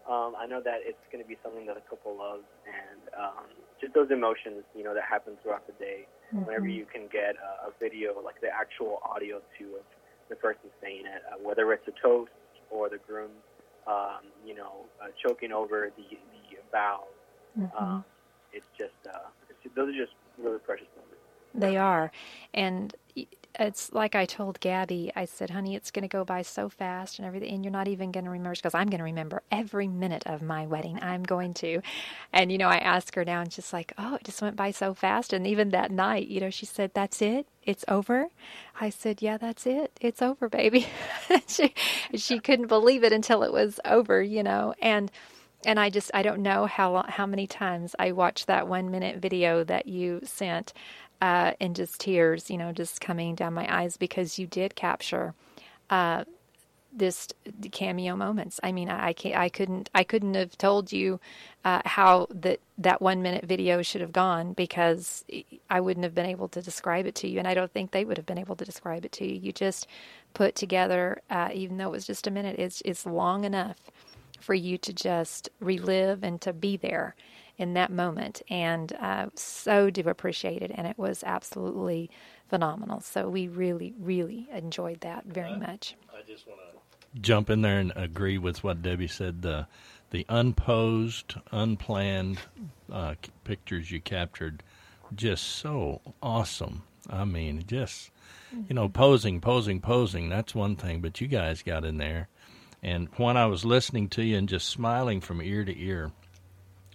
um, I know that it's going to be something that a couple loves, and um, just those emotions, you know, that happen throughout the day. Mm-hmm. Whenever you can get a, a video, like the actual audio to of the person saying it, uh, whether it's a toast or the groom, um, you know, uh, choking over the the vows. Mm-hmm. Um, it's just uh, it's, those are just really precious moments. They are. And it's like I told Gabby, I said, honey, it's going to go by so fast and everything, and you're not even going to remember, because I'm going to remember every minute of my wedding. I'm going to. And, you know, I asked her now, and she's like, oh, it just went by so fast. And even that night, you know, she said, that's it? It's over? I said, yeah, that's it. It's over, baby. *laughs* she, she couldn't believe it until it was over, you know. And, and I just I don't know how how many times I watched that one minute video that you sent, uh, and just tears, you know, just coming down my eyes because you did capture, uh, this cameo moments. I mean, I I couldn't I couldn't have told you uh, how that that one minute video should have gone because I wouldn't have been able to describe it to you, and I don't think they would have been able to describe it to you. You just put together, uh, even though it was just a minute, it's it's long enough for you to just relive and to be there in that moment. And uh, so do appreciate it. And it was absolutely phenomenal. So we really, really enjoyed that very much. I just want to jump in there and agree with what Debbie said. The the unposed, unplanned uh, pictures you captured, just so awesome. I mean, just you know, posing, posing, posing. That's one thing, but you guys got in there and when I was listening to you and just smiling from ear to ear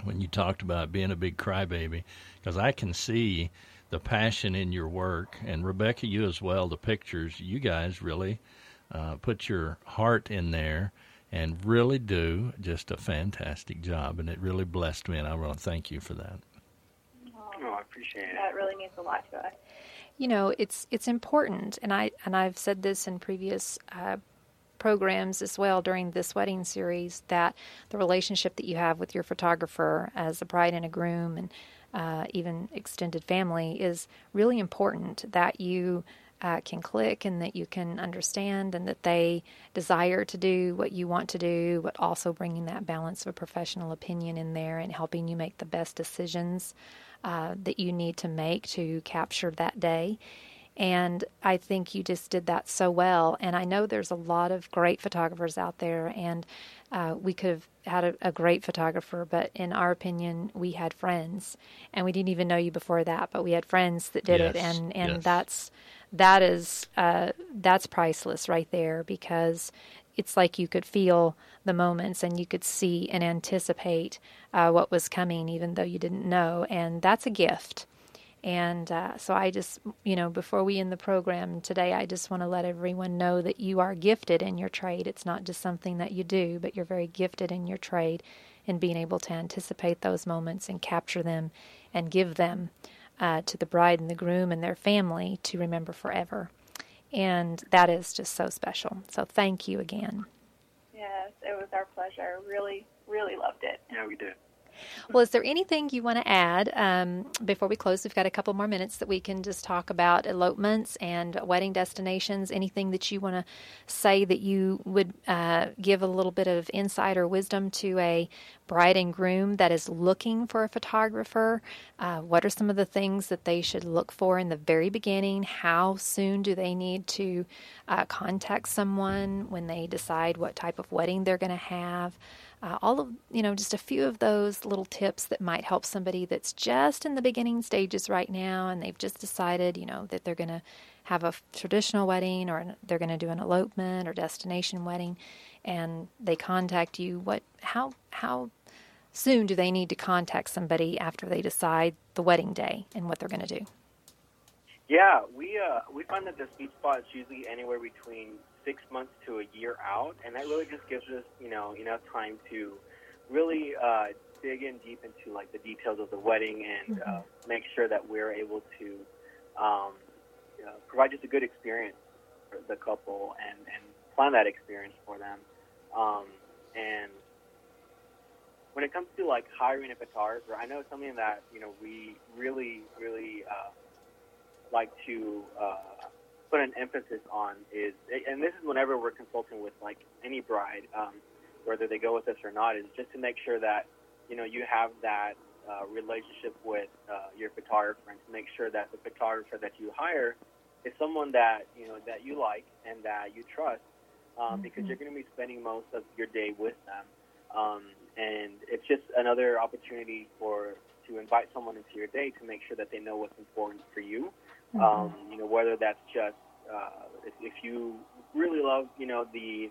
when you talked about being a big crybaby, because I can see the passion in your work, and Rebecca, you as well, the pictures, you guys really uh, put your heart in there and really do just a fantastic job. And it really blessed me, and I want to thank you for that. Oh, I appreciate it. That really means a lot to us. You know, it's it's important, and I and I've said this in previous uh, programs as well during this wedding series that the relationship that you have with your photographer as a bride and a groom and uh, even extended family is really important that you uh, can click and that you can understand and that they desire to do what you want to do, but also bringing that balance of a professional opinion in there and helping you make the best decisions uh, that you need to make to capture that day. And I think you just did that so well. And I know there's a lot of great photographers out there, and uh, we could have had a, a, great photographer, but in our opinion, we had friends, and we didn't even know you before that, but we had friends that did yes, it, and and yes. that's that is uh, that's priceless right there because it's like you could feel the moments and you could see and anticipate uh, what was coming, even though you didn't know, and that's a gift. And uh, so I just, you know, before we end the program today, I just want to let everyone know that you are gifted in your trade. It's not just something that you do, but you're very gifted in your trade in being able to anticipate those moments and capture them and give them uh, to the bride and the groom and their family to remember forever. And that is just so special. So thank you again. Yes, it was our pleasure. Really, really loved it. Yeah, we did. Well, is there anything you want to add um, before we close? We've got a couple more minutes that we can just talk about elopements and wedding destinations. Anything that you want to say that you would uh, give a little bit of insight or wisdom to a bride and groom that is looking for a photographer? Uh, what are some of the things that they should look for in the very beginning? How soon do they need to uh, contact someone when they decide what type of wedding they're going to have? Uh, all of you know just a few of those little tips that might help somebody that's just in the beginning stages right now and they've just decided you know that they're going to have a traditional wedding or they're going to do an elopement or destination wedding and they contact you what how how soon do they need to contact somebody after they decide the wedding day and what they're going to do? Yeah, we uh, we find that the sweet spot is usually anywhere between six months to a year out, and that really just gives us you know enough time to really uh, dig in deep into like the details of the wedding and uh, make sure that we're able to um, you know, provide just a good experience for the couple and, and plan that experience for them. Um, and when it comes to like hiring a photographer, I know something that you know we really, really uh, like to uh, put an emphasis on is, and this is whenever we're consulting with like any bride, um, whether they go with us or not, is just to make sure that you know you have that uh, relationship with uh, your photographer and to make sure that the photographer that you hire is someone that you know that you like and that you trust, um, mm-hmm. because you're going to be spending most of your day with them. Um, and it's just another opportunity for to invite someone into your day to make sure that they know what's important for you. Mm-hmm. Um, you know, whether that's just uh, if, if you really love, you know, the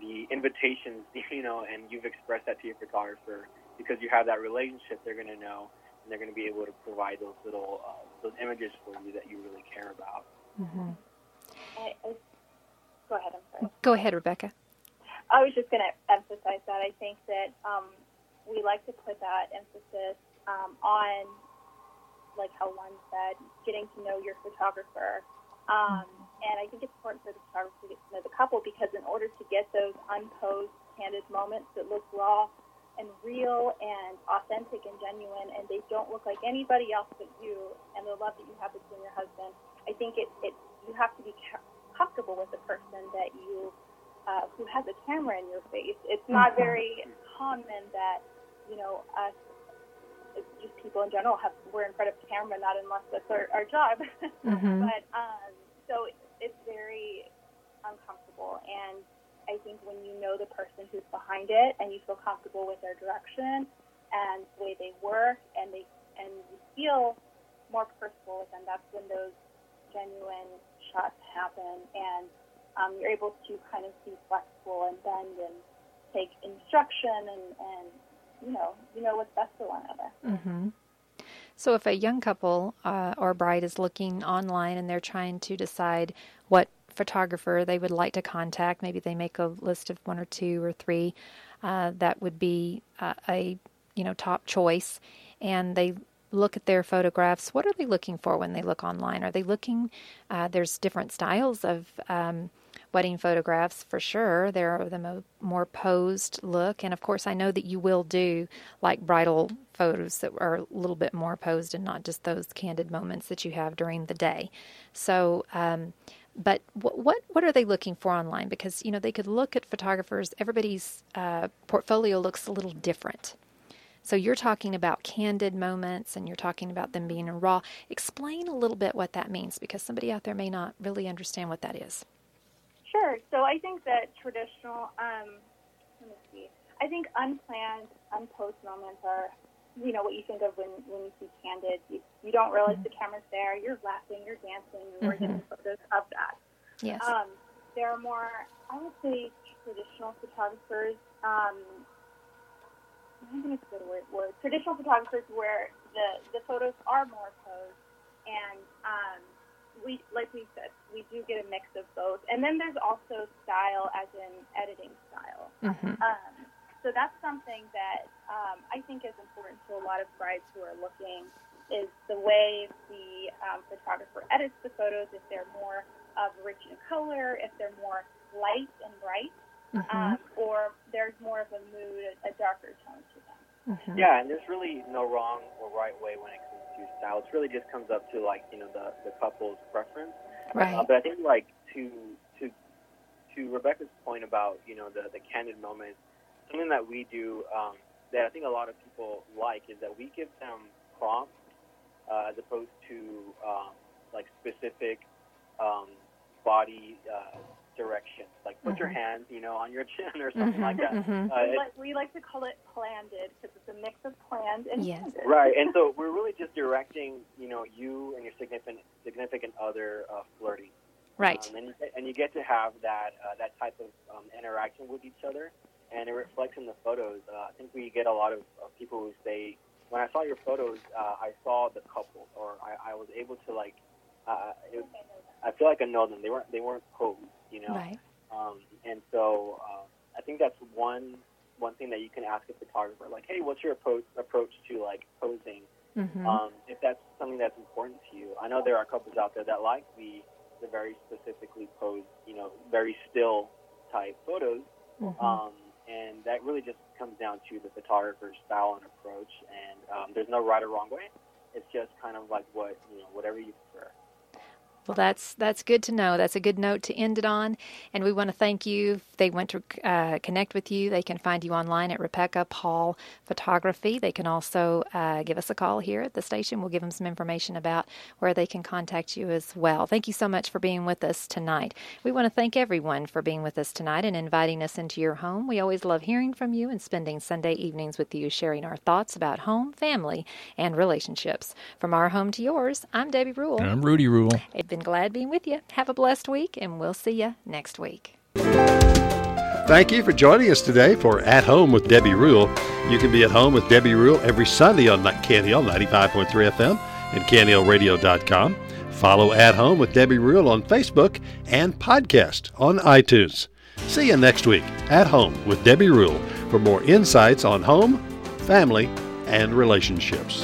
the invitations, *laughs* you know, and you've expressed that to your photographer because you have that relationship, they're going to know and they're going to be able to provide those little uh, those images for you that you really care about. Mm-hmm. I, I, go ahead. I'm sorry. Go ahead, Rebecca. I was just going to emphasize that. I think that um, we like to put that emphasis um, on, like how Juan said, getting to know your photographer. Um, and I think it's important for the photographer to get to know the couple because in order to get those unposed, candid moments that look raw and real and authentic and genuine, and they don't look like anybody else but you, and the love that you have between your husband, I think it, it you have to be comfortable with the person that you uh, who has a camera in your face. It's not mm-hmm. very common that you know us just people in general have we're in front of camera, not unless that's our, our job. *laughs* mm-hmm. But um, so it's very uncomfortable, and I think when you know the person who's behind it and you feel comfortable with their direction and the way they work, and they and you feel more personal with them, that's when those genuine shots happen and um, you're able to kind of be flexible and bend and take instruction and, and you know you know what's best for one another. Mm-hmm. So, if a young couple uh, or bride is looking online and they're trying to decide what photographer they would like to contact, maybe they make a list of one or two or three uh, that would be uh, a you know top choice, and they look at their photographs, what are they looking for when they look online? Are they looking? Uh, there's different styles of um, wedding photographs for sure. They're the mo- more posed look, and of course, I know that you will do like bridal photos that are a little bit more posed and not just those candid moments that you have during the day. So. Um, but what, what what are they looking for online? Because you know they could look at photographers. Everybody's uh, portfolio looks a little different. So you're talking about candid moments and you're talking about them being raw. Explain a little bit what that means because somebody out there may not really understand what that is. Sure. So I think that traditional, um, let me see, I think unplanned, unposed moments are, you know, what you think of when, when you see candid. You, you don't realize mm-hmm. the camera's there. You're laughing, you're dancing, and we're mm-hmm. getting photos of that. Yes. Um, there are more, I would say, traditional photographers. Um, I'm going to say the word, word. Traditional photographers where the, the photos are more posed and um, we like we said, we do get a mix of both. And then there's also style, as in editing style. Mm-hmm. Um, so that's something that um, I think is important to a lot of brides who are looking is the way the um, photographer edits the photos. If they're more of rich in color, if they're more light and bright, mm-hmm. um, or there's more of a mood, a, a darker tone to them. Mm-hmm. Yeah, and there's really no wrong or right way when it comes to styles. It really just comes up to like you know the the couple's preference. Right. Uh, but I think like to to to Rebecca's point about you know the the candid moments, something that we do um, that I think a lot of people like is that we give them prompts uh, as opposed to um, like specific um, body uh, directions. Like put mm-hmm. your hands, you know, on your chin or something mm-hmm, like that. Mm-hmm. Uh, we, like, we like to call it planted because it's a mix of planned and yes. candid. Right, and so *laughs* we're really just directing, you know, you and your significant significant other uh, flirting. Right. Um, and, you get, and you get to have that uh, that type of um, interaction with each other. and it reflects in the photos. Uh, I think we get a lot of, of people who say, when I saw your photos, uh, I saw the couple, or I, I was able to like, uh, it, I feel like I know them. They weren't they weren't posed, you know. Right. Um, and so uh, I think that's one one thing that you can ask a photographer, like, hey, what's your approach approach to like posing? Mm-hmm. Um, if that's something that's important to you, I know there are couples out there that like the the very specifically posed, you know, very still type photos. Mhm. Um, and that really just comes down to the photographer's style and approach. And um, there's no right or wrong way. It's just kind of like what you know, whatever you prefer. Well, that's that's good to know. That's a good note to end it on. And we want to thank you. If they want to uh, connect with you, they can find you online at Rebecca Paul Photography. They can also uh, give us a call here at the station. We'll give them some information about where they can contact you as well. Thank you so much for being with us tonight. We want to thank everyone for being with us tonight and inviting us into your home. We always love hearing from you and spending Sunday evenings with you, sharing our thoughts about home, family, and relationships. From our home to yours, I'm Debbie Rule. I'm Rudy Rule. Been glad being with you. Have a blessed week, and we'll see you next week. Thank you for joining us today for At Home with Debbie Rule. You can be at home with Debbie Rule every Sunday on KNEL 95.3 FM and KNELRadio.com. Follow At Home with Debbie Rule on Facebook and podcast on iTunes. See you next week at Home with Debbie Rule for more insights on home, family, and relationships.